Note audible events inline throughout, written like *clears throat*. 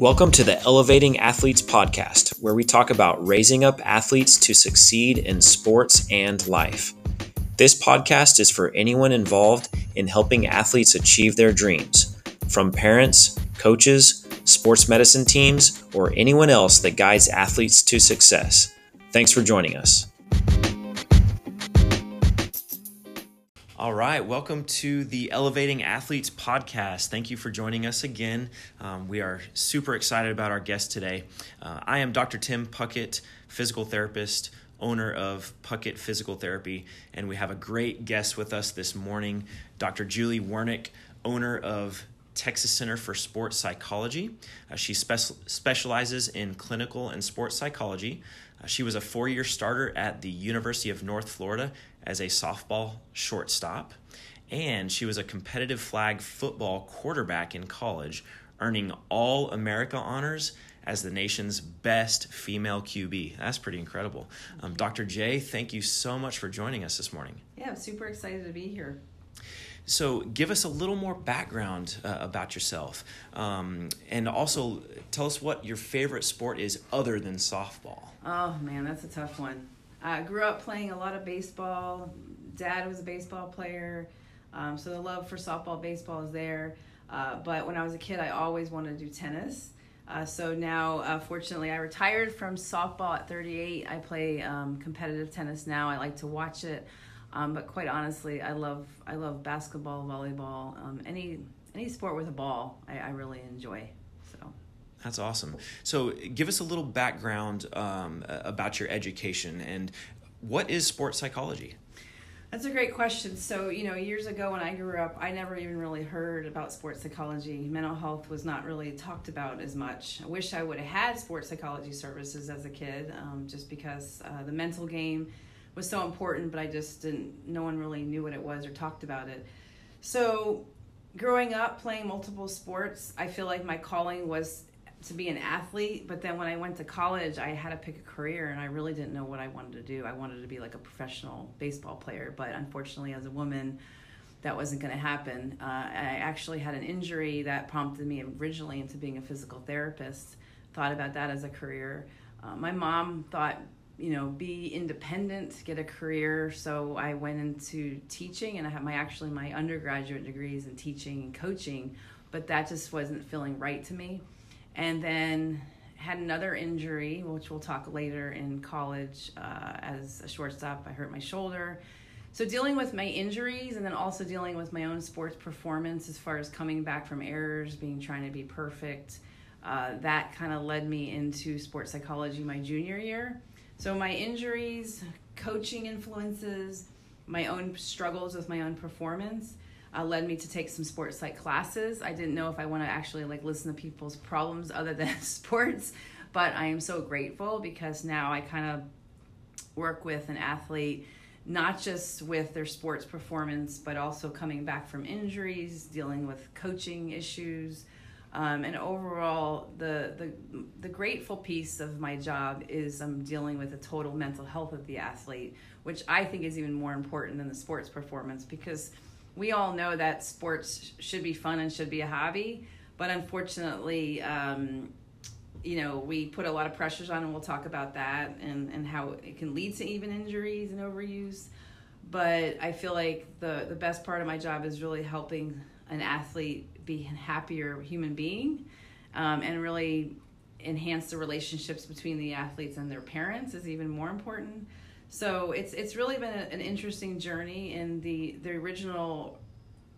Welcome to the Elevating Athletes podcast, where we talk about raising up athletes to succeed in sports and life. This podcast is for anyone involved in helping athletes achieve their dreams, from parents, coaches, sports medicine teams, or anyone else that guides athletes to success. Thanks for joining us. All right, welcome to the Elevating Athletes podcast. Thank you for joining us again. Um, we are super excited about our guest today. Uh, I am Dr. Tim Puckett, physical therapist, owner of Puckett Physical Therapy, and we have a great guest with us this morning, Dr. Julie Wiernik, owner of Texas Center for Sports Psychology. Uh, she spe- specializes in clinical and sports psychology. Uh, she was a four year starter at the University of North Florida as a softball shortstop, and she was a competitive flag football quarterback in college, earning All America honors as the nation's best female QB. That's pretty incredible. Um, Dr. J, thank you so much for joining us this morning. Yeah, I'm super excited to be here. So, give us a little more background uh, about yourself. Um, and also, tell us what your favorite sport is other than softball. Oh, man, that's a tough one. I grew up playing a lot of baseball. Dad was a baseball player, um, so the love for softball, baseball is there. Uh, but when I was a kid, I always wanted to do tennis. Uh, so now, uh, fortunately, I retired from softball at 38. I play um, competitive tennis now. I like to watch it, um, but quite honestly, I love I love basketball, volleyball, um, any any sport with a ball. I, I really enjoy. That's awesome. So, give us a little background um, about your education and what is sports psychology? That's a great question. So, you know, years ago when I grew up, I never even really heard about sports psychology. Mental health was not really talked about as much. I wish I would have had sports psychology services as a kid, um, just because uh, the mental game was so important, but I just didn't, no one really knew what it was or talked about it. So, growing up playing multiple sports, I feel like my calling was to be an athlete, but then when I went to college, I had to pick a career and I really didn't know what I wanted to do. I wanted to be like a professional baseball player, but unfortunately, as a woman, that wasn't going to happen. Uh, I actually had an injury that prompted me originally into being a physical therapist. Thought about that as a career. Uh, my mom thought, you know, be independent, get a career. So I went into teaching, and I have my actually my undergraduate degrees in teaching and coaching, but that just wasn't feeling right to me and then had another injury, which we'll talk later in college uh, as a shortstop. I hurt my shoulder. So, dealing with my injuries and then also dealing with my own sports performance as far as coming back from errors, being trying to be perfect, uh, that kind of led me into sports psychology my junior year. So, my injuries, coaching influences, my own struggles with my own performance uh, led me to take some sports psych classes. I didn't know if I want to actually like listen to people's problems *laughs* other than sports, but I am so grateful because now I kind of work with an athlete not just with their sports performance, but also coming back from injuries, dealing with coaching issues. Um, and overall, the, the the grateful piece of my job is I'm dealing with the total mental health of the athlete, which I think is even more important than the sports performance because we all know that sports should be fun and should be a hobby, but unfortunately, um, you know, we put a lot of pressures on, and we'll talk about that and, and how it can lead to even injuries and overuse. But I feel like the, the best part of my job is really helping an athlete be a happier human being um, and really enhance the relationships between the athletes and their parents is even more important. So it's it's really been a, an interesting journey, and the the original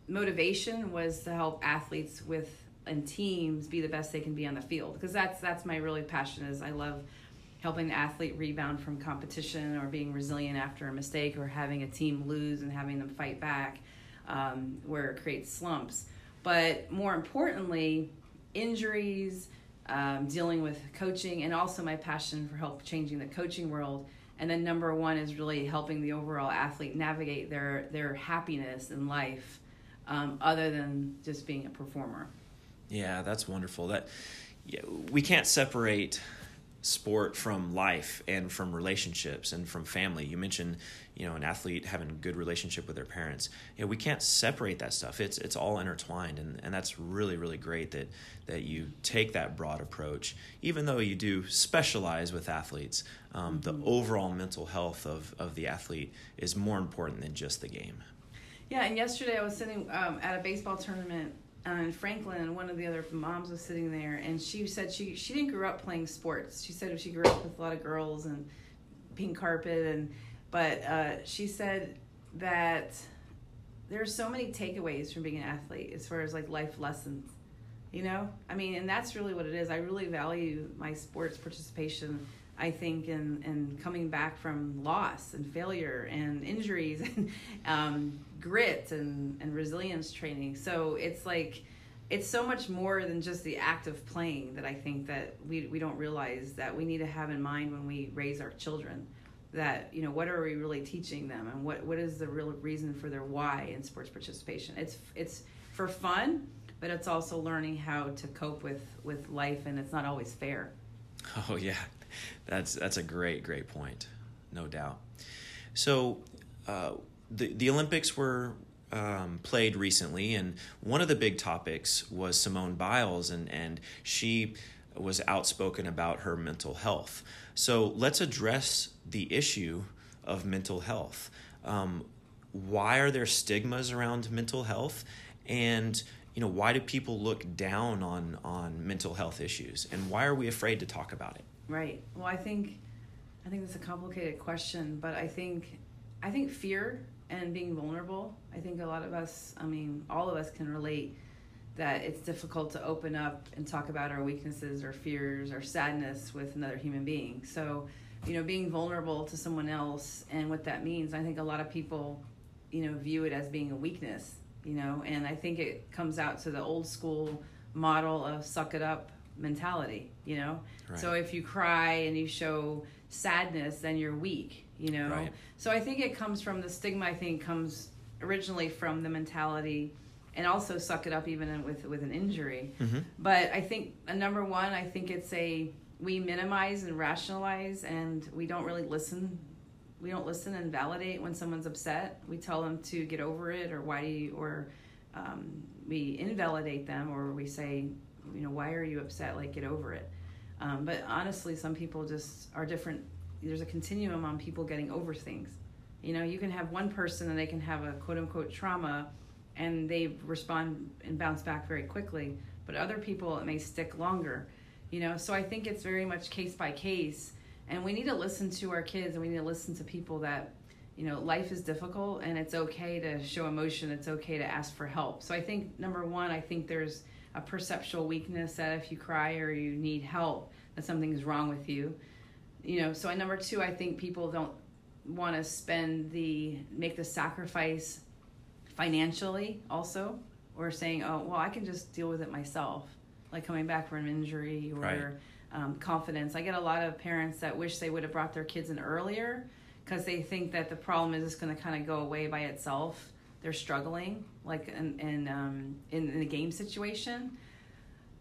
motivation was to help athletes with and teams be the best they can be on the field because that's that's my really passion is I love helping the athlete rebound from competition or being resilient after a mistake or having a team lose and having them fight back um, where it creates slumps. But more importantly, injuries, um, dealing with coaching, and also my passion for help changing the coaching world and then number one is really helping the overall athlete navigate their their happiness in life um, other than just being a performer yeah that's wonderful that yeah, we can't separate sport from life and from relationships and from family. You mentioned, you know, an athlete having a good relationship with their parents. You know, we can't separate that stuff. It's it's all intertwined and, and that's really, really great that that you take that broad approach. Even though you do specialize with athletes, um, mm-hmm. the overall mental health of, of the athlete is more important than just the game. Yeah, and yesterday I was sitting um, at a baseball tournament uh, in Franklin, one of the other moms was sitting there, and she said she she didn't grow up playing sports. She said she grew up with a lot of girls and pink carpet, and but uh, she said that there are so many takeaways from being an athlete as far as like life lessons. You know, I mean, and that's really what it is. I really value my sports participation I think, in, in coming back from loss and failure and injuries *laughs* and um, grit and, and resilience training. So it's like, it's so much more than just the act of playing that I think that we, we don't realize that we need to have in mind when we raise our children that you know what are we really teaching them? And what, what is the real reason for their why in sports participation? It's it's for fun but it's also learning how to cope with with life and it's not always fair. *laughs* Oh yeah. That's that's a great great point, no doubt. So, uh, the the Olympics were um, played recently, and one of the big topics was Simone Biles, and and she was outspoken about her mental health. So let's address the issue of mental health. Um, why are there stigmas around mental health, and you know why do people look down on on mental health issues, and why are we afraid to talk about it? Right. Well, I think I think that's a complicated question, but I think I think fear and being vulnerable. I think a lot of us, I mean, all of us can relate that it's difficult to open up and talk about our weaknesses or fears or sadness with another human being. So, you know, being vulnerable to someone else and what that means, I think a lot of people, you know, view it as being a weakness, you know, and I think it comes out to the old school model of suck it up mentality, you know? Right. So if you cry and you show sadness, then you're weak, you know? Right. So I think it comes from the stigma, I think comes originally from the mentality and also suck it up even with with an injury. Mm-hmm. But I think uh, number one, I think it's a we minimize and rationalize and we don't really listen we don't listen and validate when someone's upset. We tell them to get over it, or why do you, or um, we invalidate them, or we say you know, why are you upset? Like, get over it. Um, but honestly, some people just are different. There's a continuum on people getting over things. You know, you can have one person and they can have a quote unquote trauma and they respond and bounce back very quickly. But other people, it may stick longer. You know, so I think it's very much case by case. And we need to listen to our kids and we need to listen to people that, you know, life is difficult and it's okay to show emotion. It's okay to ask for help. So I think, number one, I think there's a perceptual weakness that if you cry or you need help, that something's wrong with you. You know, so at number two, I think people don't want to spend the make the sacrifice financially also or saying oh well i can just deal with it myself like coming back from an injury or right. um, confidence i get a lot of parents that wish they would have brought their kids in earlier because they think that the problem is just going to kind of go away by itself they're struggling, like in in, um, in in a game situation.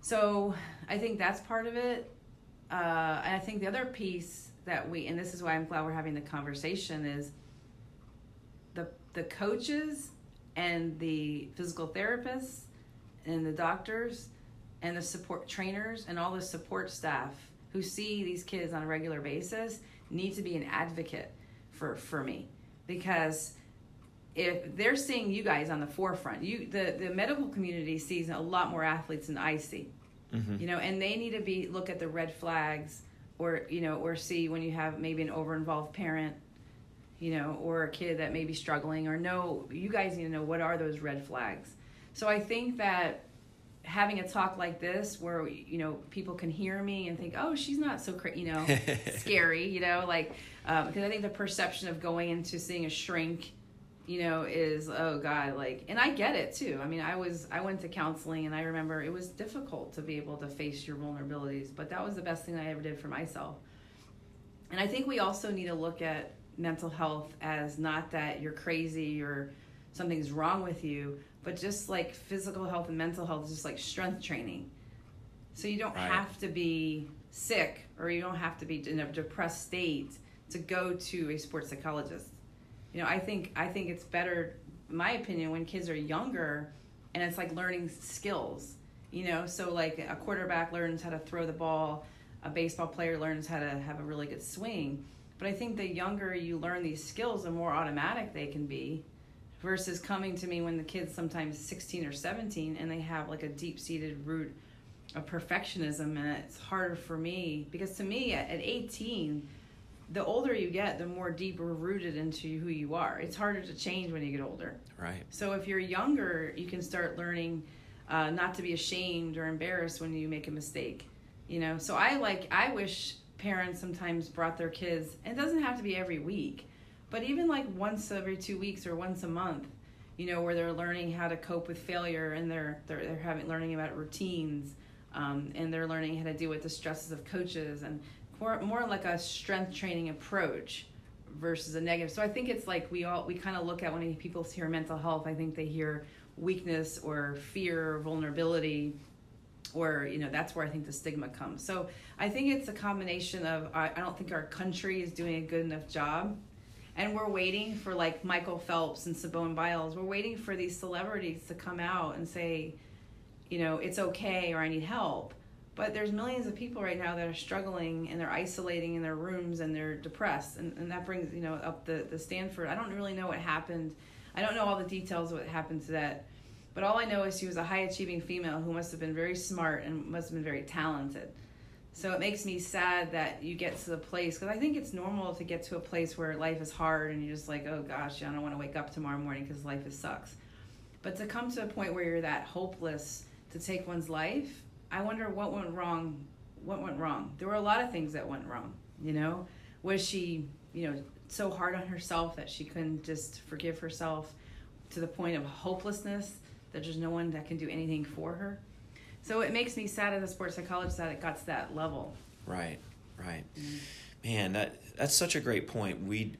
So I think that's part of it. Uh, and I think the other piece that we, and this is why I'm glad we're having the conversation, is the the coaches and the physical therapists and the doctors and the support trainers and all the support staff who see these kids on a regular basis need to be an advocate for for me because if they're seeing you guys on the forefront, you the the medical community sees a lot more athletes than I see. Mm-hmm. You know, and they need to be look at the red flags or you know or see when you have maybe an over involved parent you know or a kid that may be struggling or know you guys need to know what are those red flags. So i think that having a talk like this where you know people can hear me and think oh she's not so cra-, you know *laughs* scary you know like um, because i think the perception of going into seeing a shrink you know is oh god like and i get it too. I mean i was i went to counseling and i remember it was difficult to be able to face your vulnerabilities but that was the best thing i ever did for myself. And i think we also need to look at mental health as not that you're crazy or something's wrong with you but just like physical health and mental health is just like strength training so you don't right. have to be sick or you don't have to be in a depressed state to go to a sports psychologist. You know, I think I think it's better, in my opinion, when kids are younger, and it's like learning skills. You know, so like a quarterback learns how to throw the ball, a baseball player learns how to have a really good swing. But I think the younger you learn these skills, the more automatic they can be versus coming to me when the kid's sometimes 16 or 17 and they have like a deep seated root of perfectionism and it's harder for me because to me at, at 18 the older you get the more deeper rooted into who you are. It's harder to change when you get older. Right. So if you're younger you can start learning uh, not to be ashamed or embarrassed when you make a mistake you know? So i like i wish parents sometimes brought their kids it doesn't have to be every week but even like once every two weeks or once a month you know where they're learning how to cope with failure and they're they're, they're having learning about routines um, and they're learning how to deal with the stresses of coaches and more, more like a strength training approach versus a negative. So i think it's like we all we kind of look at when people hear mental health i think they hear weakness or fear or vulnerability or you know that's where i think the stigma comes so i think it's a combination of i, I don't think our country is doing a good enough job and we're waiting for like Michael Phelps and Simone Biles. We're waiting for these celebrities to come out and say, you know, it's okay or I need help. But there's millions of people right now that are struggling and they're isolating in their rooms and they're depressed. And, and that brings, you know, up the, the Stanford. I don't really know what happened. I don't know all the details of what happened to that. But all I know is she was a high achieving female who must have been very smart and must have been very talented. So it makes me sad that you get to the place because I think it's normal to get to a place where life is hard and you're just like, oh gosh, I don't want to wake up tomorrow morning because life is sucks. But to come to a point where you're that hopeless to take one's life, I wonder what went wrong. What went wrong? There were a lot of things that went wrong. You know, was she, you know, so hard on herself that she couldn't just forgive herself to the point of hopelessness that there's no one that can do anything for her? So it makes me sad as a sports psychologist that it got to that level. Right, right. Mm-hmm. Man, that that's such a great point. We,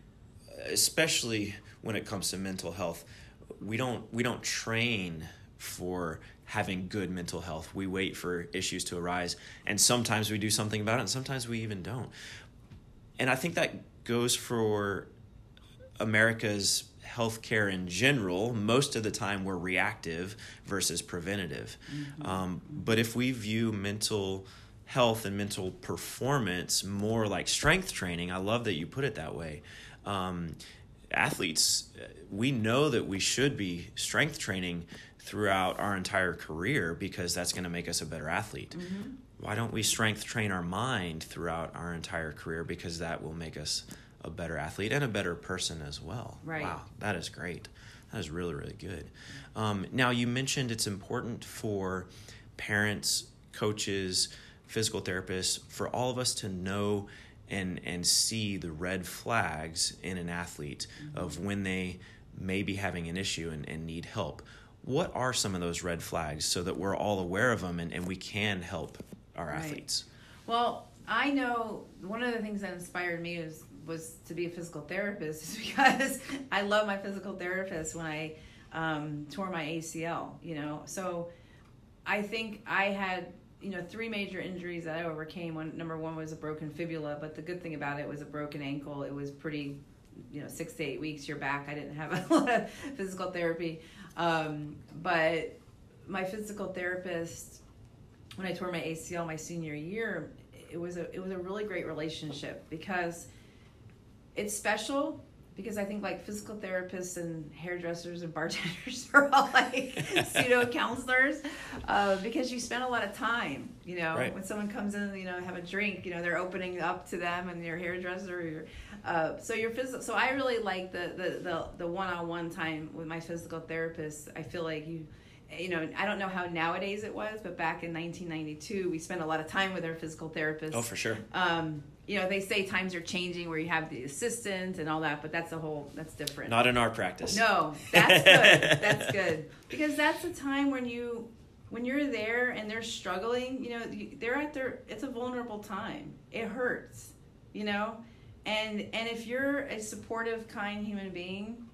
especially when it comes to mental health, we don't we don't train for having good mental health. We wait for issues to arise, and sometimes we do something about it, and sometimes we even don't. And I think that goes for America's healthcare in general, most of the time we're reactive versus preventative. Mm-hmm. Um, but if we view mental health and mental performance more like strength training, I love that you put it that way. Um, athletes, we know that we should be strength training throughout our entire career because that's going to make us a better athlete. Mm-hmm. Why don't we strength train our mind throughout our entire career because that will make us a better athlete and a better person as well. Right. Wow, that is great. That is really, really good. Um, now, you mentioned it's important for parents, coaches, physical therapists, for all of us to know and, and see the red flags in an athlete mm-hmm. of when they may be having an issue and, and need help. What are some of those red flags so that we're all aware of them and, and we can help our right. athletes? Well, I know one of the things that inspired me is was to be a physical therapist is *laughs* because I love my physical therapist when I um, tore my ACL, you know. So I think I had, you know, three major injuries that I overcame. One number one was a broken fibula, but the good thing about it was a broken ankle. It was pretty, you know, six to eight weeks you're back. I didn't have *laughs* a lot of physical therapy. Um, but my physical therapist, when I tore my ACL my senior year, it was a it was a really great relationship because it's special because I think like physical therapists and hairdressers and bartenders *laughs* are all like *laughs* pseudo counselors uh, because you spend a lot of time. You know, right. when someone comes in, you know, have a drink, you know, they're opening up to them and your hairdresser. Your, uh, so your physical. So I really like the the the the one on one time with my physical therapist. I feel like you you know, I don't know how nowadays it was, but back in 1992, we spent a lot of time with our physical therapist. Oh, for sure. Um, you know, they say times are changing where you have the assistant and all that, but that's a whole, that's different. Not in our practice. No, that's *laughs* good. that's good. Because that's a time when you, when you're there and they're struggling, you know, they're at their, it's a vulnerable time. It hurts, you know? And, and if you're a supportive, kind human being,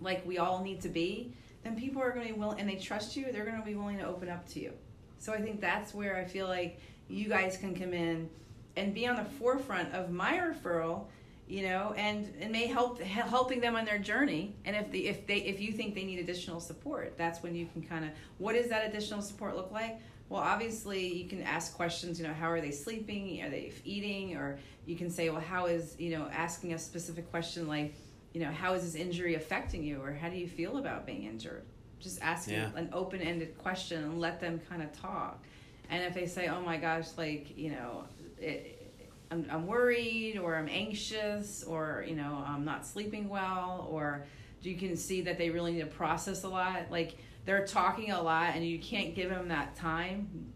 like we all need to be, then people are going to be willing, and they trust you, they're going to be willing to open up to you. So I think that's where I feel like you guys can come in and be on the forefront of my referral you know and and may help helping them on their journey. And if the if they if you think they need additional support that's when you can kind of what does that additional support look like? Well obviously you can ask questions you know how are they sleeping? Are they eating? Or you can say well how is you know asking a specific question like you know how is this injury affecting you or how do you feel about being injured just asking yeah. an open-ended question and let them kind of talk and if they say oh my gosh like you know it, I'm, I'm worried or I'm anxious or you know I'm not sleeping well or you can see that they really need to process a lot like they're talking a lot and you can't give them that time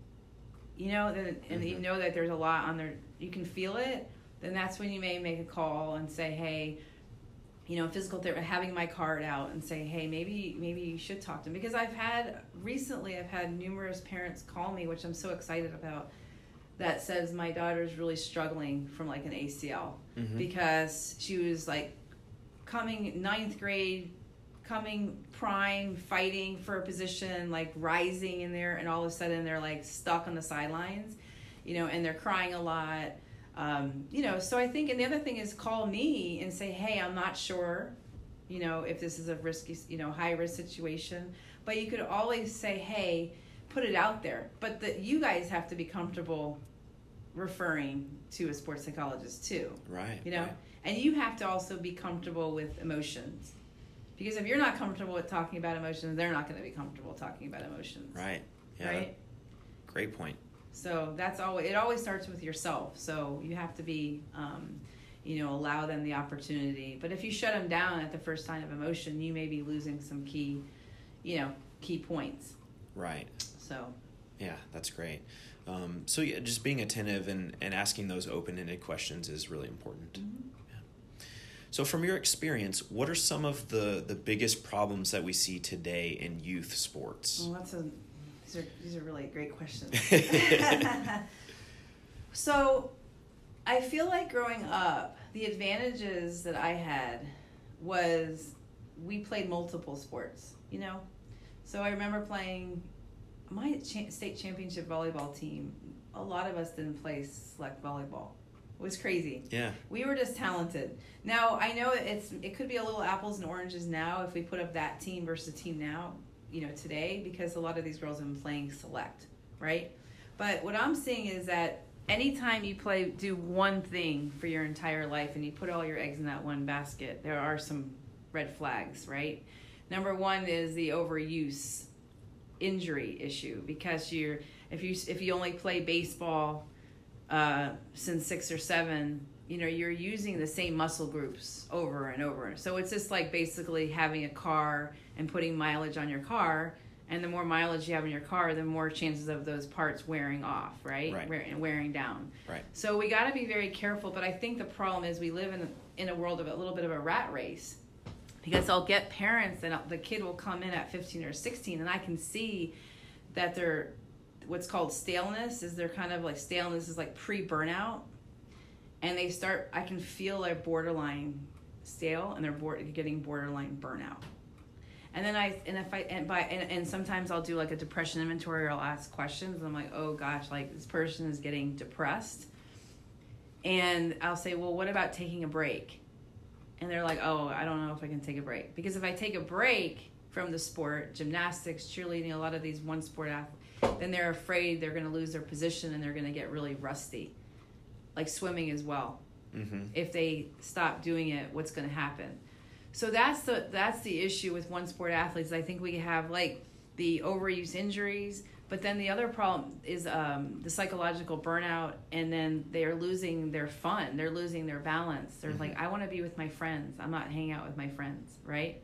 you know and, and mm-hmm. you know that there's a lot on their you can feel it then that's when you may make a call and say hey you know physical therapy having my card out and say hey maybe maybe you should talk to them because i've had recently i've had numerous parents call me which i'm so excited about that says my daughter's really struggling from like an ACL mm-hmm. because she was like coming ninth grade, coming prime, fighting for a position, like rising in there, and all of a sudden they're like stuck on the sidelines, you know, and they're crying a lot. Um, you know, so I think, and the other thing is call me and say, hey, I'm not sure, you know, if this is a risky, you know, high risk situation. But you could always say, hey, put it out there. But that you guys have to be comfortable referring to a sports psychologist too. Right. You know, right. and you have to also be comfortable with emotions. Because if you're not comfortable with talking about emotions, they're not going to be comfortable talking about emotions. Right. Yeah. Right. Great point. So that's always it. Always starts with yourself. So you have to be, um, you know, allow them the opportunity. But if you shut them down at the first sign of emotion, you may be losing some key, you know, key points. Right. So. Yeah, that's great. Um, so yeah, just being attentive and, and asking those open-ended questions is really important. Mm-hmm. Yeah. So from your experience, what are some of the, the biggest problems that we see today in youth sports? Well, that's a, these are, these are really great questions. *laughs* *laughs* so I feel like growing up, the advantages that I had was we played multiple sports, you know? So I remember playing my cha- state championship volleyball team, a lot of us didn't play select volleyball. It was crazy. Yeah. We were just talented. Now I know it's it could be a little apples and oranges now if we put up that team versus the team now, you know, today because a lot of these girls have been playing select, right? But what I'm seeing is that anytime you play do one thing for your entire life and you put all your eggs in that one basket, there are some red flags, right? Number one is the overuse injury issue because you're if you if you only play baseball uh, since six or seven, you know you're using the same muscle groups over and over. So it's just like basically having a car and putting mileage on your car. And the more mileage you have in your car, the more chances of those parts wearing off, right? Right. and wearing down. Right. So we got to be very careful. But I think the problem is we live in in a world of a little bit of a rat race because I'll get parents and the kid will come in at 15 or 16 and I can see that they're what's called staleness is they're kind of like staleness is like pre-burnout and they start I can feel they're borderline stale and they're board, getting borderline burnout. And then I and if I and by and, and sometimes I'll do like a depression inventory or I'll ask questions I'm like, oh gosh, like this person is getting depressed. And I'll say, well, what about taking a break? and they're like, oh, I don't know if I can take a break. Because if I take a break from the sport, gymnastics, cheerleading, a lot of these one sport athletes, then they're afraid they're going to lose their position and they're going to get really rusty. Like swimming as well. Mm-hmm. If they stop doing it, what's going to happen? So that's the that's the issue with one sport athletes. I think we have like the overuse injuries, but then the other problem is um, the psychological burnout, and then they are losing their fun. They're losing their balance. They're mm-hmm. like, I want to be with my friends. I'm not hanging out with my friends, right?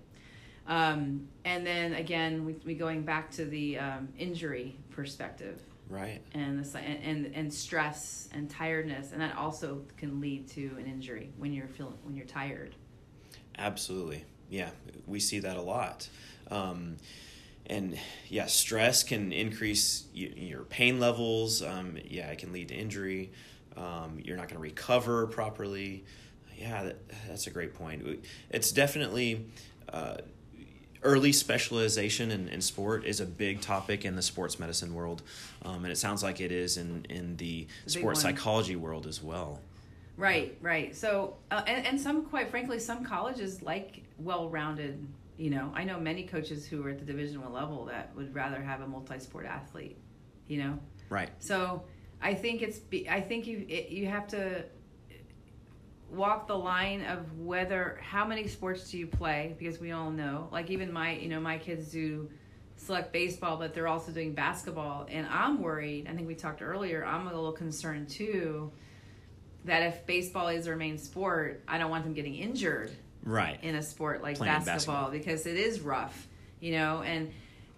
Um, and then again, we, we going back to the um, injury perspective, right? And the and, and stress and tiredness, and that also can lead to an injury when you're feeling when you're tired. Absolutely, yeah, we see that a lot. Um, and yeah, stress can increase your pain levels. Um, yeah, it can lead to injury. Um, you're not going to recover properly. Yeah, that, that's a great point. It's definitely uh, early specialization in, in sport is a big topic in the sports medicine world, um, and it sounds like it is in in the sports psychology world as well. Right, right. So, uh, and, and some, quite frankly, some colleges like well-rounded. You know, I know many coaches who are at the Division One level that would rather have a multi-sport athlete. You know, Right. so I think it's. be- I think you it, you have to walk the line of whether how many sports do you play because we all know like even my you know my kids do select baseball but they're also doing basketball and i'm worried i think we talked earlier i'm a little concerned too that if baseball is their main sport i don't want them getting injured Right. in a sport like basketball, basketball. because it is rough, you know, and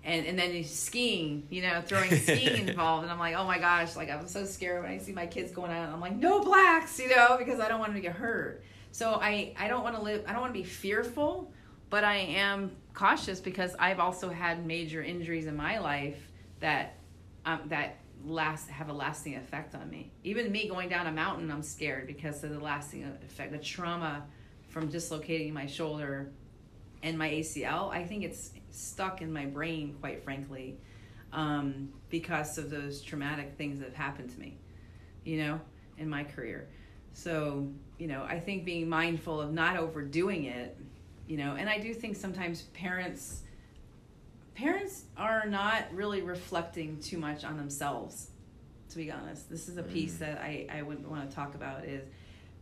and and then skiing, you know, throwing *laughs* skiing involved, and I'm like, oh my gosh, like I'm so scared when I see my kids going out. I'm like, no blacks, you know, because I don't want them to get hurt. So I I don't want to live. I don't want to be fearful, but I am cautious because I've also had major injuries in my life that um, that last have a lasting effect on me. Even me going down a mountain, I'm scared because of the lasting effect, the trauma from dislocating my shoulder and my ACL. I think it's stuck in my brain, quite frankly, um, because of those traumatic things that have happened to me, you know, in my career. So, you know, I think being mindful of not overdoing it, you know, and I do think sometimes parents parents are not really reflecting too much on themselves to be honest this is a piece that i, I would want to talk about is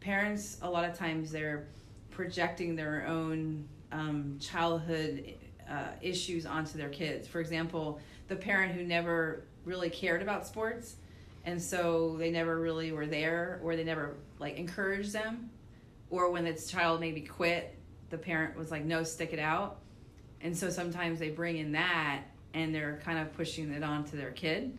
parents a lot of times they're projecting their own um, childhood uh, issues onto their kids. For example the parent who never really cared about sports and so they never really were there or they never like encouraged them or when this child maybe quit the parent was like no stick it out. And so sometimes they bring in that and they're kind of pushing it on to their kid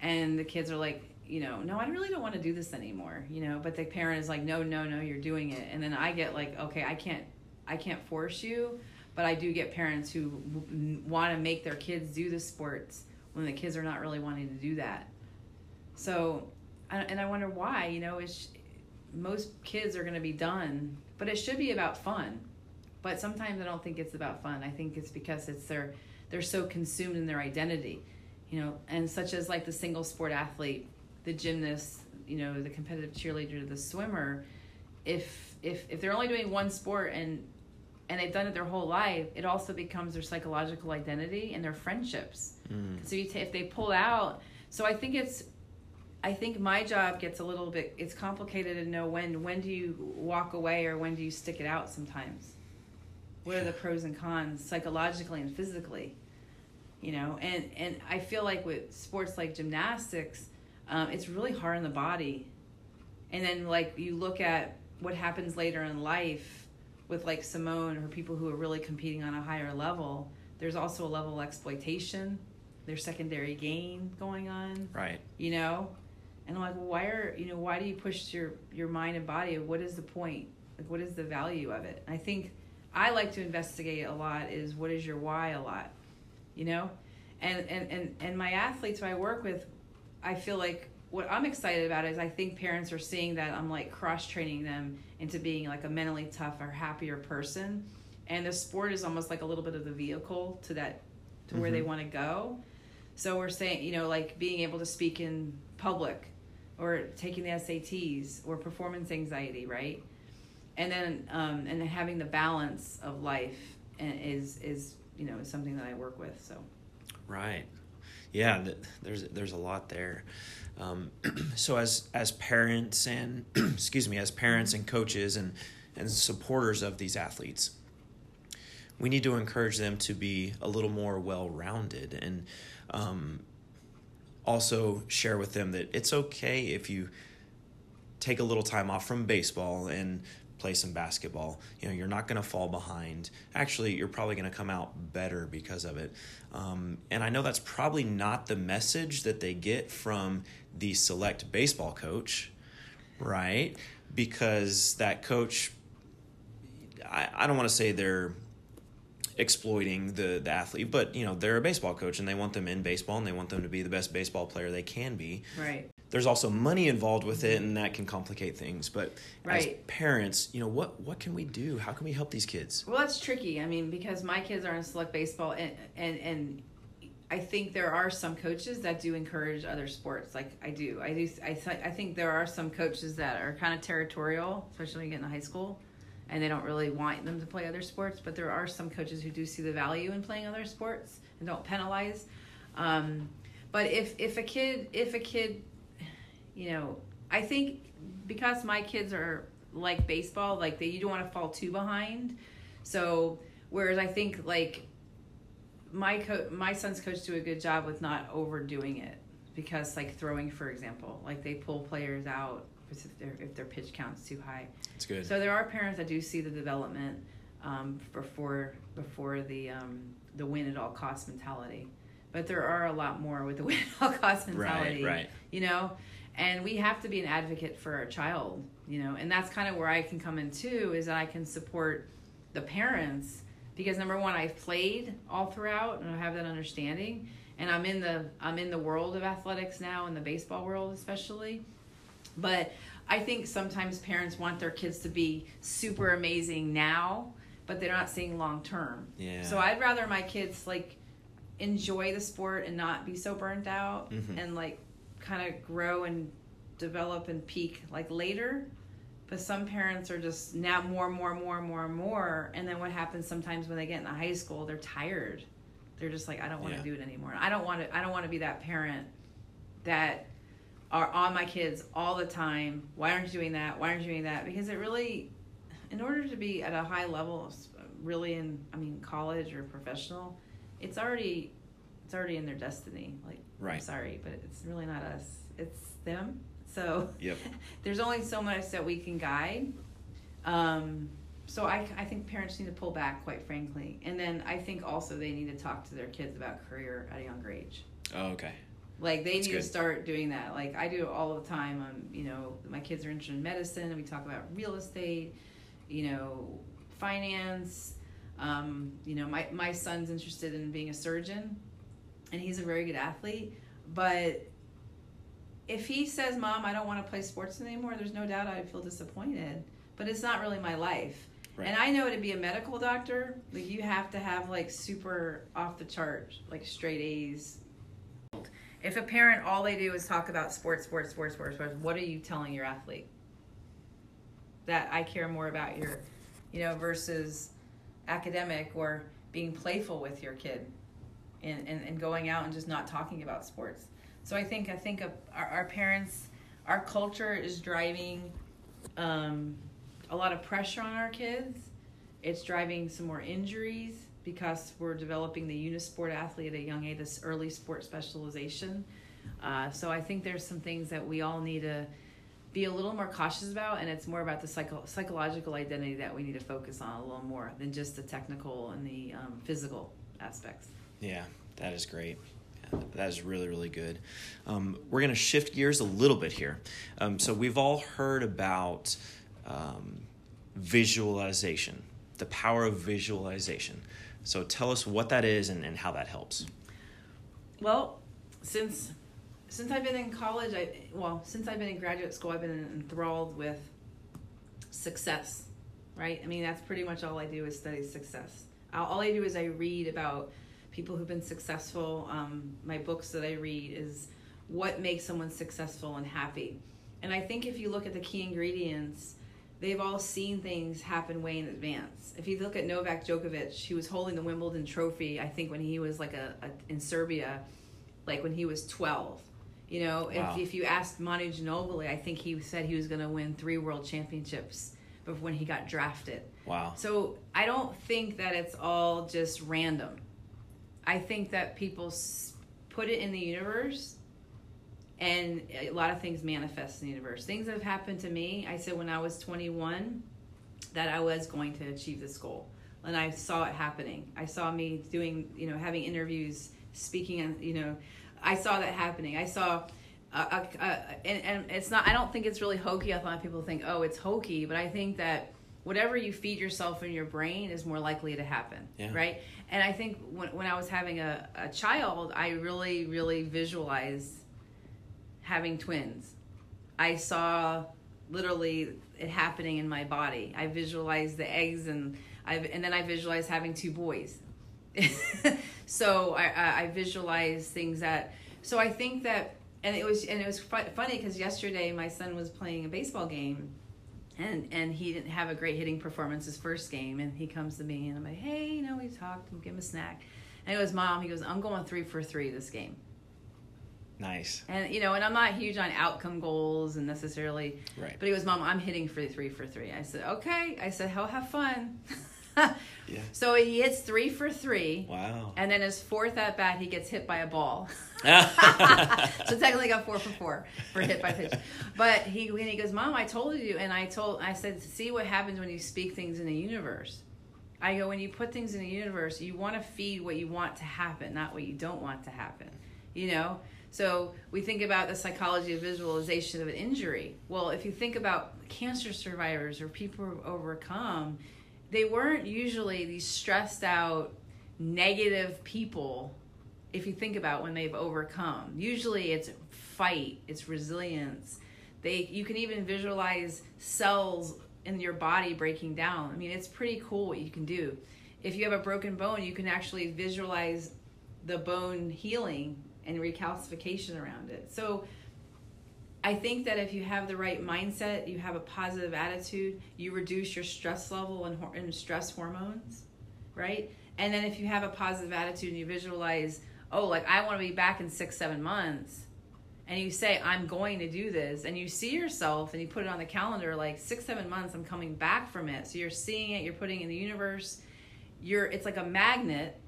and the kids are like you know no i really don't want to do this anymore you know but the parent is like no no no you're doing it. And then i get like okay i can't i can't force you but i do get parents who want to make their kids do the sports when the kids are not really wanting to do that so and i wonder why you know it's most kids are going to be done but it should be about fun but sometimes I don't think it's about fun. I think it's because it's their they're so consumed in their identity, you know, and such as like the single sport athlete, the gymnast, you know, the competitive cheerleader, the swimmer. If if if they're only doing one sport and and they've done it their whole life, it also becomes their psychological identity and their friendships. Mm. So you ta if they pull out, so I think it's I think my job gets a little bit it's complicated to know when when do you walk away or when do you stick it out sometimes what are the pros and cons psychologically and physically you know and and i feel like with sports like gymnastics um, it's really hard on the body and then like you look at what happens later in life with like simone or people who are really competing on a higher level there's also a level of exploitation. There's secondary gain going on Right. you know? And i'm like well, why are you know why do you push your your mind and body? What is the point? Like what is the value of it? I think i like to investigate a lot is what is your why a lot you know? And and and, and my athletes who i work with i feel like what i'm excited about is i think parents are seeing that i'm like cross training them into being like a mentally tough or happier person and the sport is almost like a little bit of the vehicle to that to where they Mhm. want to go so we're saying, you know, like being able to speak in public or taking the SATs or performance anxiety, right? And then um, and then having the balance of life and is is you know is something that I work with. So Right. Yeah, there's there's a lot there. Um, *clears throat* so as as parents and *clears throat* excuse me, as parents and coaches and and supporters of these athletes, we need to encourage them to be a little more well-rounded and um, also share with them that it's okay if you take a little time off from baseball and play some basketball. You know, you're not going to fall behind. Actually, you're probably going to come out better because of it. Um, and I know that's probably not the message that they get from the select baseball coach, right? Because that coach, I, I don't want to say they're exploiting the the athlete, but you know they're a baseball coach and they want them in baseball and they want them to be the best baseball player they can be. Right. There's also money involved with it, and that can complicate things. But as parents, you know what what can we do? How can we help these kids? Well, that's tricky. I mean, because my kids are in select baseball, and and and I think there are some coaches that do encourage other sports. Like I do, I do. I I think there are some coaches that are kind of territorial, especially into high school, and they don't really want them to play other sports. But there are some coaches who do see the value in playing other sports and don't penalize. Um, but if if a kid if a kid, you know, I think because my kids are like baseball, like they you don't want to fall too behind. So whereas I think like my co- my son's coach do a good job with not overdoing it because like throwing for example, like they pull players out if their if their pitch count's too high. It's good. So there are parents that do see the development um, before before the um, the win at all cost mentality, but there are a lot more with the *laughs* win at all cost mentality. right. You know, and we have to be an advocate for our child. You know, and that's kind of where I can come in too. Is that I can support the parents because number one, I've played all throughout and I have that understanding, and I'm in the I'm in the world of athletics now, in the baseball world especially. But I think sometimes parents want their kids to be super amazing now, but they're not seeing long term. Yeah. So I'd rather my kids like enjoy the sport and not be so burnt out Mhm. and like kind of grow and develop and peak like later. But some parents are just now more, more, more, more, more. And then what happens sometimes when they get into high school, they're tired. They're just like, I don't want to Yeah. do it anymore. I don't want to. I don't want to be that parent that are on my kids all the time. Why aren't you doing that? Why aren't you doing that? Because it really, in order to be at a high level, really in, I mean, college or professional, it's already, it's already in their destiny. Like, I'm sorry, but it's really not us. It's them. So Yep. *laughs* there's only so much that we can guide. Um, so I, I think parents need to pull back, quite frankly. And then I think also they need to talk to their kids about career at a younger age. Oh, okay. Like they That's need good. to start doing that. Like I do it all the time. I'm, you know, my kids are interested in medicine, and we talk about real estate. You know, finance. Um, you know, my my son's interested in being a surgeon, and he's a very good athlete. But if he says, "Mom, I don't want to play sports anymore," there's no doubt I'd feel disappointed. But it's not really my life. Right. And I know to be a medical doctor, like you have to have like super off the chart, like straight A's, if a parent all they do is talk about sports, sports, sports, sports, sports, what are you telling your athlete? That I care more about your, you know, versus academic or being playful with your kid, and and, and going out and just not talking about sports. So I think I think of our, our parents, our culture is driving um, a lot of pressure on our kids. It's driving some more injuries because we're developing the unisport athlete at a young age, this early sport specialization. Uh, so I think there's some things that we all need to be a little more cautious about, and it's more about the psycho- psychological identity that we need to focus on a little more than just the technical and the um, physical aspects. Yeah, that is great. That is really, really good. Um, we're going to shift gears a little bit here. Um, so, we've all heard about um, visualization, the power of visualization. So, tell us what that is and, and how that helps. Well, since since I've been in college, I well, since I've been in graduate school, I've been enthralled with success. Right? I mean, that's pretty much all I do is study success. All I do is I read about people who've been successful. Um, my books that I read is what makes someone successful and happy. And I think if you look at the key ingredients, they've all seen things happen way in advance. If you look at Novak Djokovic, he was holding the Wimbledon trophy, I think, when he was like a, a in Serbia, like when he was 12. You know, Wow. if, if you asked Manu Ginobili, I think he said he was going to win three world championships before when he got drafted. Wow. So I don't think that it's all just random. I think that people put it in the universe and a lot of things manifest in the universe. Things that have happened to me, I said when I was 21 that I was going to achieve this goal. And I saw it happening. I saw me doing, you know, having interviews, speaking, and you know, I saw that happening. I saw, uh, uh, uh, and, and it's not. I don't think it's really hokey. I thought people think, oh, it's hokey, but I think that whatever you feed yourself in your brain is more likely to happen Yeah. right? And i think when, when i was having a, a child i really really visualized having twins. I saw literally it happening in my body. I visualized the eggs and i and then i visualized having two boys. *laughs* So I, I I visualize things that so I think that and it was and it was fu- funny because yesterday my son was playing a baseball game and and he didn't have a great hitting performance his first game. And he comes to me and I'm like hey you know we talked. And give him a snack. And he goes mom he goes I'm going three for three this game. Nice. and you know and I'm not huge on outcome goals and necessarily Right. but he goes mom I'm hitting for three for three. I said okay. I said he'll have fun *laughs* *laughs* Yeah. so he hits three for three Wow. and then his fourth at bat, he gets hit by a ball. *laughs* *laughs* so technically got four for four for hit by pitch. But he when he goes, Mom, I told you, and I told I said, see what happens when you speak things in the universe. I go, when you put things in the universe, you want to feed what you want to happen, not what you don't want to happen. You know? So we think about the psychology of visualization of an injury. Well, if you think about cancer survivors or people who've overcome, they weren't usually these stressed out, negative people if you think about when they've overcome. Usually it's fight it's resilience. They you can even visualize cells in your body breaking down. I mean it's pretty cool what you can do. If you have a broken bone you can actually visualize the bone healing and recalcification around it. So I think that if you have the right mindset, you have a positive attitude, you reduce your stress level and, and stress hormones, right? And then if you have a positive attitude and you visualize, oh, like I want to be back in six, seven months, and you say, I'm going to do this, and you see yourself and you put it on the calendar, like six, seven months, I'm coming back from it. So you're seeing it, you're putting it in the universe, you're it's like a magnet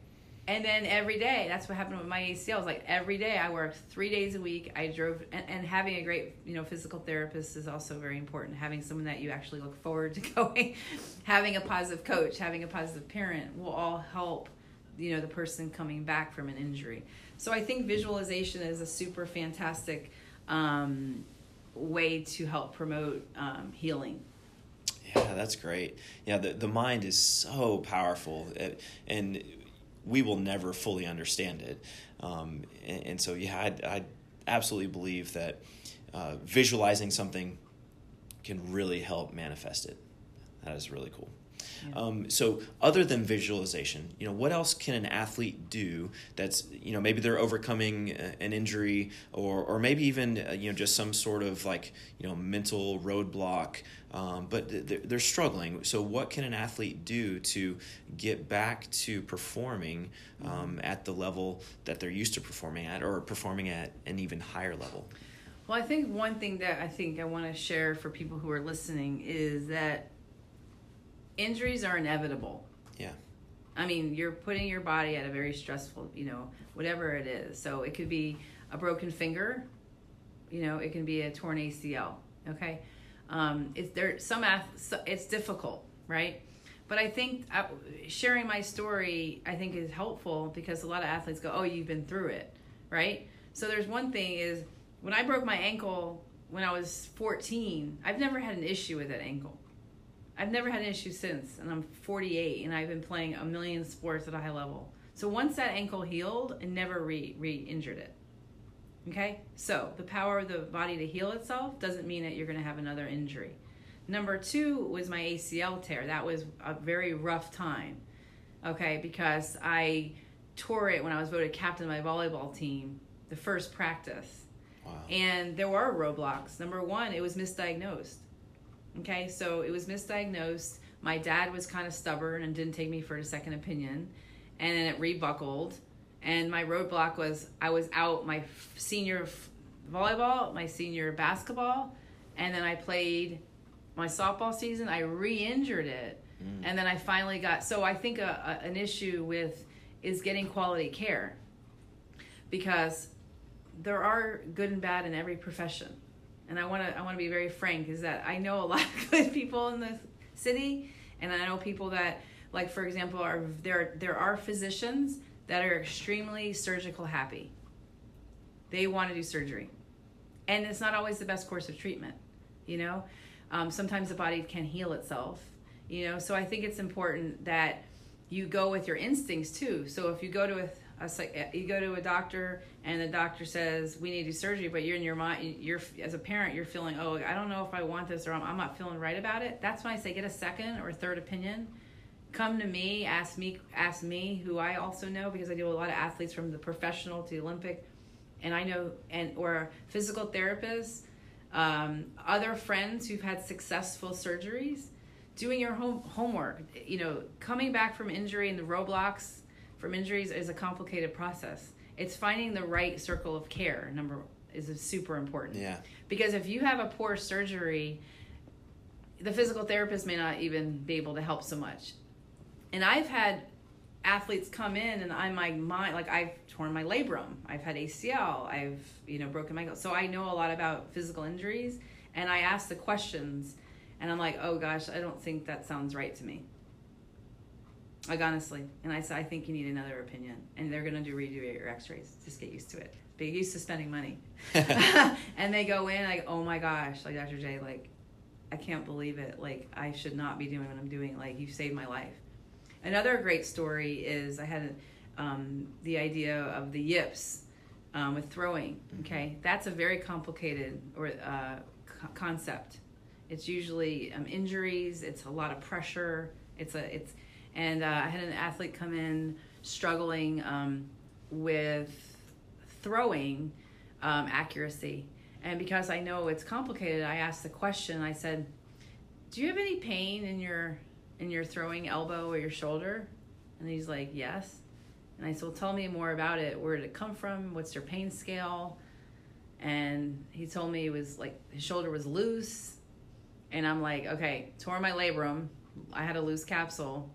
and then every day that's what happened with my acl like every day i worked three days a week. I drove and, and having a great you know physical therapist is also very important. Having someone that you actually look forward to *laughs* going having a positive coach having a positive parent will all help you know the person coming back from an injury. So i think visualization is a super fantastic um, way to help promote um, healing. Yeah, that's great. Yeah, the, the mind is so powerful, and we will never fully understand it. Um, and, and so, yeah, I, I absolutely believe that uh, visualizing something can really help manifest it. That is really cool. Um, so, other than visualization, you know, what else can an athlete do? That's you know maybe they're overcoming uh, an injury, or or maybe even uh, you know just some sort of like you know mental roadblock, um, but they're, they're struggling. So, what can an athlete do to get back to performing um, at the level that they're used to performing at, or performing at an even higher level? Well, I think one thing that I think I want to share for people who are listening is that injuries are inevitable. Yeah. I mean, you're putting your body at a very stressful, you know, whatever it is. So it could be a broken finger, you know, it can be a torn ACL. Okay, um, it's there. Some ath- it's difficult, right? But I think uh, sharing my story, I think, is helpful because a lot of athletes go, "Oh, you've been through it," right? So there's one thing is when I broke my ankle when I was 14, I've never had an issue with that ankle. I've never had an issue since, and I'm 48, and I've been playing a million sports at a high level. So once that ankle healed, I never re re injured it. Okay, so the power of the body to heal itself doesn't mean that you're going to have another injury. Number two was my ACL tear. That was a very rough time. Okay, because I tore it when I was voted captain of my volleyball team, the first practice. Wow. And there were roadblocks. Number one, it was misdiagnosed. Okay, so it was misdiagnosed. My dad was kind of stubborn and didn't take me for a second opinion. And then it rebuckled. And my roadblock was I was out my senior volleyball, my senior basketball, and then I played my softball season. I re injured it. Mm. And then I finally got. So I think a, a, an issue with is getting quality care because there are good and bad in every profession and i want to i want to be very frank is that i know a lot of *laughs* good people in the city and i know people that like for example are there there are physicians that are extremely surgical happy. They want to do surgery. And it's not always the best course of treatment you know? Um, sometimes the body can heal itself You know, so I think it's important that you go with your instincts too. So if you go to a a, you go to a doctor and the doctor says we need to do surgery, but you're in your mind, you're as a parent, you're feeling, oh, I don't know if I want this or I'm, I'm not feeling right about it. That's when I say get a second or third opinion. Come to me, ask me, ask me, who I also know because I deal with a lot of athletes from the professional to the Olympic, and I know and or physical therapists, um, other friends who've had successful surgeries, doing your home homework. You know, coming back from injury and the roadblocks from injuries is a complicated process. It's finding the right circle of care. Number is super important. Yeah. Because if you have a poor surgery, the physical therapist may not even be able to help so much. And I've had athletes come in and I'm my mind like I've torn my labrum, I've had ACL, I've you know broken my go." so I know a lot about physical injuries and I ask the questions and I'm like, "Oh gosh, I don't think that sounds right to me." Like honestly, and I said, I think you need another opinion, and they're gonna do redo your X-rays. Just get used to it. Be used to spending money. *laughs* *laughs* and they go in like, oh my gosh, like Dr. J, like I can't believe it. Like I should not be doing what I'm doing. Like you saved my life. Another great story is I had um, the idea of the yips um, with throwing. Mm-hmm. Okay, that's a very complicated or uh, co- concept. It's usually um, injuries. It's a lot of pressure. It's a it's and uh, I had an athlete come in struggling um, with throwing um, accuracy. And because I know it's complicated, I asked the question. I said, "Do you have any pain in your in your throwing elbow or your shoulder?" And he's like, "Yes." And I said, well, "Tell me more about it. Where did it come from? What's your pain scale?" And he told me it was like his shoulder was loose. And I'm like, "Okay, tore my labrum. I had a loose capsule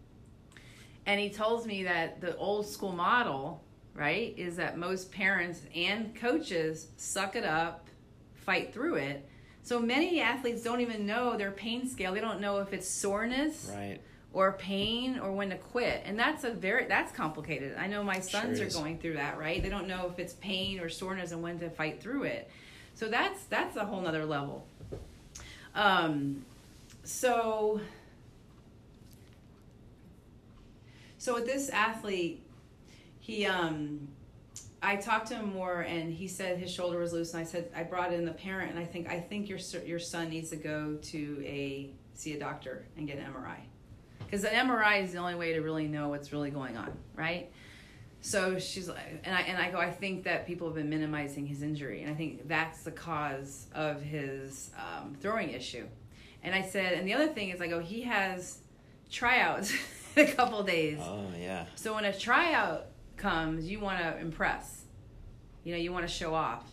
and he tells me that the old school model, right, is that most parents and coaches suck it up, fight through it. So many athletes don't even know their pain scale. They don't know if it's soreness. Right or pain or when to quit and that's a very that's complicated i know my sons sure are going through that right they don't know if it's pain or soreness and when to fight through it so that's that's a whole nother level um so So with this athlete, he um I talked to him more, and he said his shoulder was loose. And I said I brought in the parent, and I think I think your your son needs to go to a see a doctor and get an MRI, because an MRI is the only way to really know what's really going on, right? So she's like, and I and I go, I think that people have been minimizing his injury, and I think that's the cause of his um, throwing issue. And I said, and the other thing is, I go, he has tryouts *laughs* a couple days. Oh yeah. So when a tryout comes, you want to impress. You know, you want to show off.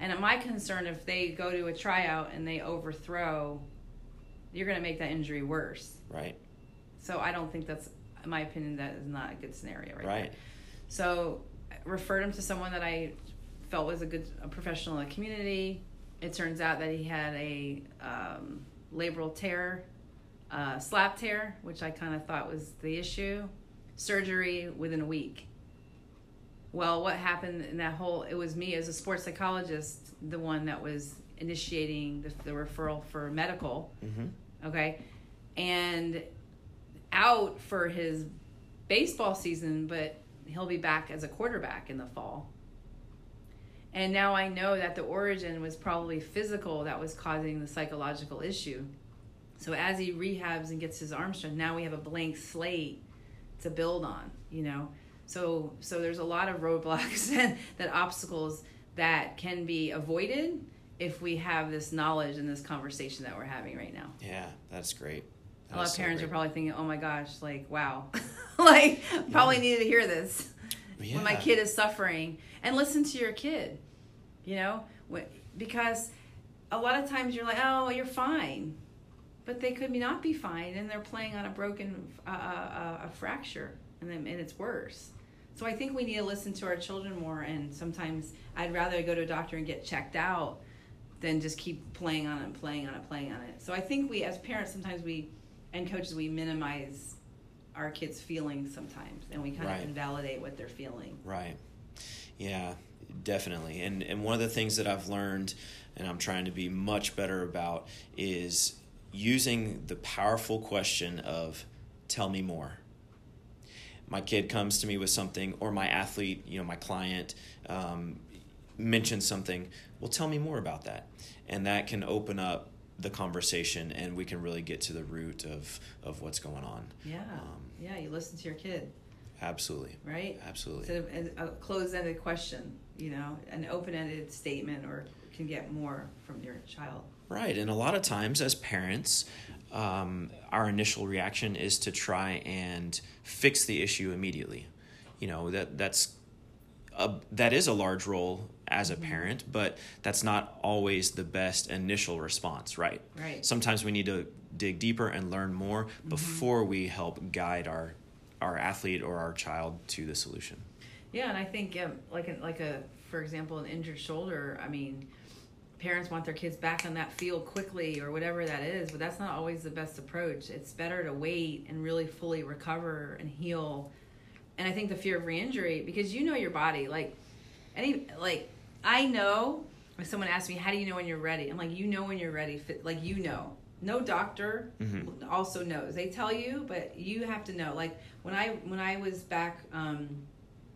And my concern, if they go to a tryout and they overthrow, you're going to make that injury worse. Right. So I don't think that's, in my opinion, that is not a good scenario right Right. There. So referred him to someone that I felt was a good a professional in the community. It turns out that he had a um, labral tear uh, slap tear, which I kind of thought was the issue, surgery within a week. Well, what happened in that whole, it was me as a sports psychologist, the one that was initiating the, the referral for medical. Mm-hmm. Okay. And out for his baseball season, but he'll be back as a quarterback in the fall. And now I know that the origin was probably physical that was causing the psychological issue. So as he rehabs and gets his arm strength, now we have a blank slate to build on, you know. So so there's a lot of roadblocks *laughs* and that obstacles that can be avoided if we have this knowledge and this conversation that we're having right now. Yeah, that's great. A lot of parents so are probably thinking, "Oh my gosh, like wow, *laughs* like probably yeah. needed to hear this yeah. when my kid is suffering." And listen to your kid, you know, because a lot of times you're like, "Oh, you're fine," but they could not be fine and they're playing on a broken uh, uh, uh, a fracture and then and it's worse so i think we need to listen to our children more and sometimes i'd rather go to a doctor and get checked out than just keep playing on it and playing on it playing on it so i think we as parents sometimes we and coaches we minimize our kids feelings sometimes and we kind right. of invalidate what they're feeling. Right. Yeah definitely. And and one of the things that i've learned and i'm trying to be much better about is using the powerful question of tell me more. My kid comes to me with something or my athlete you know my client um, mentions something well tell me more about that. And that can open up the conversation and we can really get to the root of of what's going on. Yeah. Um, yeah you listen to your kid. Absolutely. Right? Absolutely. Instead of a closed-ended question you know an open-ended statement or can get more from your child. Right and a lot of times as parents um, our initial reaction is to try and fix the issue immediately. You know that that's a, that is a large role as a parent, but that's not always the best initial response, right? Right. Sometimes we need to dig deeper and learn more mm-hmm. before we help guide our our athlete or our child to the solution. Yeah, and I think um, like a, like a for example an injured shoulder. I mean, parents want their kids back on that field quickly or whatever that is, but that's not always the best approach. It's better to wait and really fully recover and heal. And I think the fear of re-injury because you know your body like any like I know if someone asks me how do you know when you're ready? I'm like you know when you're ready like you know. No doctor mm-hmm. also knows. They tell you, but you have to know. Like when I when I was back um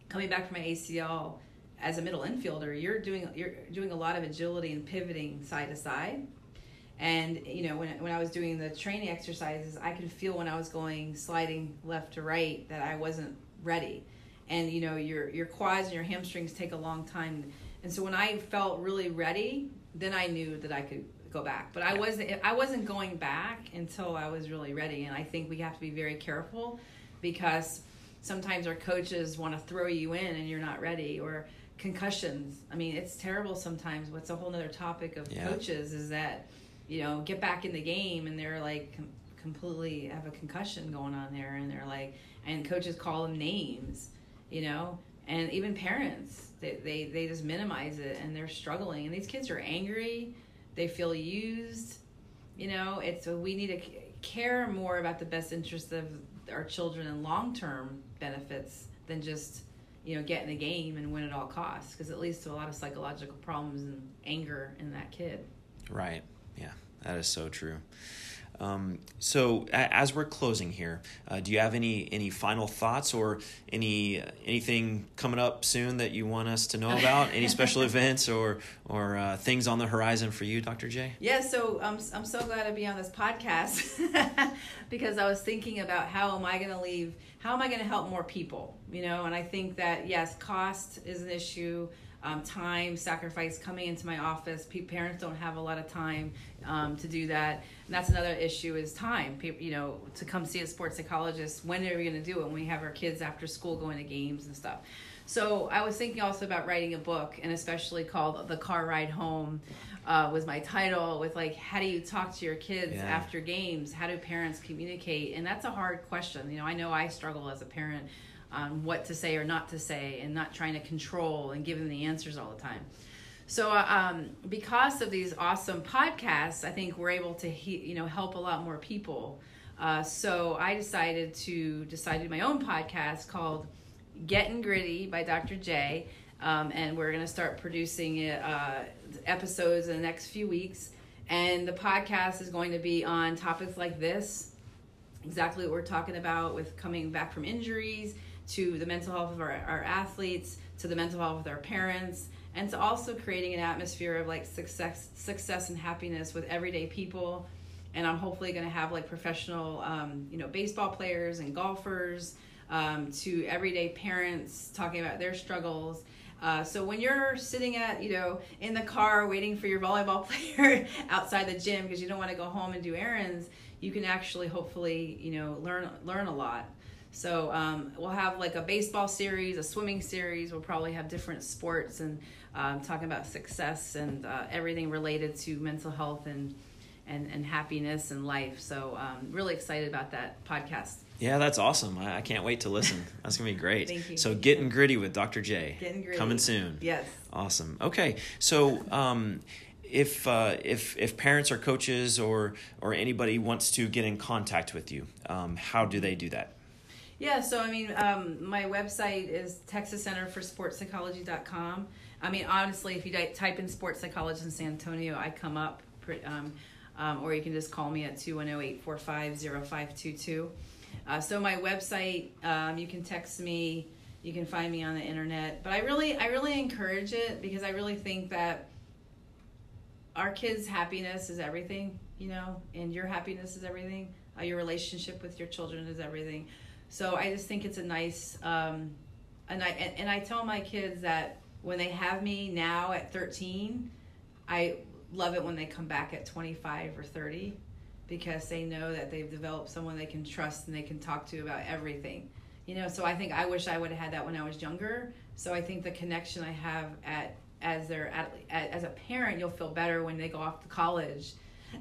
coming back from my ACL as a middle infielder, you're doing you're doing a lot of agility and pivoting side to side. And you know, when when I was doing the training exercises, I could feel when I was going sliding left to right that I wasn't ready. And you know, your your quads and your hamstrings take a long time. And so when I felt really ready, then I knew that I could go back. But I wasn't I wasn't going back until I was really ready. And I think we have to be very careful because sometimes our coaches want to throw you in and you're not ready or concussions. I mean, it's terrible sometimes. What's a whole other topic of yeah. coaches is that, you know, get back in the game and they're like com- completely have a concussion going on there and they're like, and coaches call them names, you know, and even parents, they, they, they just minimize it and they're struggling. And these kids are angry, they feel used, you know, it's, we need to care more about the best interest of our children and long term benefits than just you know, get in the game and win at all costs because it leads to a lot of psychological problems and anger in that kid. Right. Yeah, that is so true. Um, so as we're closing here, uh, do you have any any final thoughts or any anything coming up soon that you want us to know *laughs* about? any special events or or uh, things on the horizon for you, Dr. J? Yeah, so I'm I'm so glad to be on this podcast *laughs* because I was thinking about how am I going to leave? How am I going to help more people? You know, and I think that yes, cost is an issue um, time sacrifice coming into my office. parents don't have a lot of time um, to do that, and that's another issue is time. People, you know, to come see a sports psychologist. When are we going to do it? When we have our kids after school going to games and stuff. So I was thinking also about writing a book, and especially called "The Car Ride Home." Uh, was my title with like how do you talk to your kids yeah. after games how do parents communicate and that's a hard question you know i know i struggle as a parent on what to say or not to say and not trying to control and give them the answers all the time. So, um, because of these awesome podcasts, I think we're able to he- you know help a lot more people. Uh, so I decided to decide my own podcast called Getting Gritty by Dr. J, um, and we're going to start producing it, uh, episodes in the next few weeks. And the podcast is going to be on topics like this, exactly what we're talking about with coming back from injuries to the mental health of our, our athletes, to the mental health of our parents, and to also creating an atmosphere of like success, success and happiness with everyday people. And I'm hopefully going to have like professional, um, you know, baseball players and golfers, um, to everyday parents talking about their struggles. Uh, so when you're sitting at, you know, in the car waiting for your volleyball *laughs* player outside the gym because you don't want to go home and do errands, you can actually hopefully, you know, learn learn a lot. So um, we'll have like a baseball series, a swimming series. We'll probably have different sports and um, talking about success and uh, everything related to mental health and and, and happiness and life. So um, really excited about that podcast. Yeah, that's awesome. I, I can't wait to listen. *laughs* That's gonna be great. Thank you. So getting gritty with Dr. J. Getting gritty. Coming soon. Yes. Awesome. Okay. So um, if uh, if if parents or coaches or or anybody wants to get in contact with you, um, how do they do that? Yeah, so I mean, um, my website is Texas Center for Sports Psychology.com. I mean, honestly, if you type in sports psychology in San Antonio, I come up. Um, um, or you can just call me at 210-845-0522. Uh, so my website, um, you can text me, you can find me on the internet. But I really, I really encourage it because I really think that our kids' happiness is everything, you know, and your happiness is everything. Uh, your relationship with your children is everything. So I just think it's a nice, um, and I and, and I tell my kids that when they have me now at 13, I love it when they come back at 25 or 30 because they know that they've developed someone they can trust and they can talk to about everything. You know, so I think I wish I would have had that when I was younger. So I think the connection I have at as their as a parent, you'll feel better when they go off to college *laughs*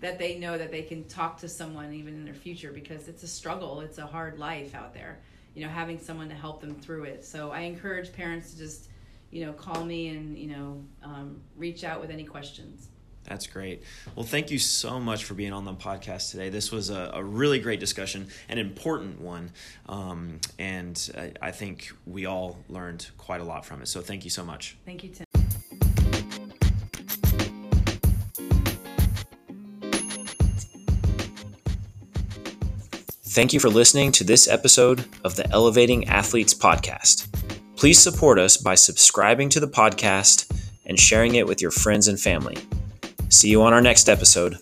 that they know that they can talk to someone even in their future because it's a struggle, it's a hard life out there. You know, having someone to help them through it. So I encourage parents to just you know, call me and, you know, um, reach out with any questions. That's great. Well, thank you so much for being on the podcast today. This was a, a really great discussion, an important one, um, and I, I, think we all learned quite a lot from it. So, thank you so much. Thank you, Tim. Thank you for listening to this episode of the Elevating Athletes Podcast. Please support us by subscribing to the podcast and sharing it with your friends and family. See you on our next episode.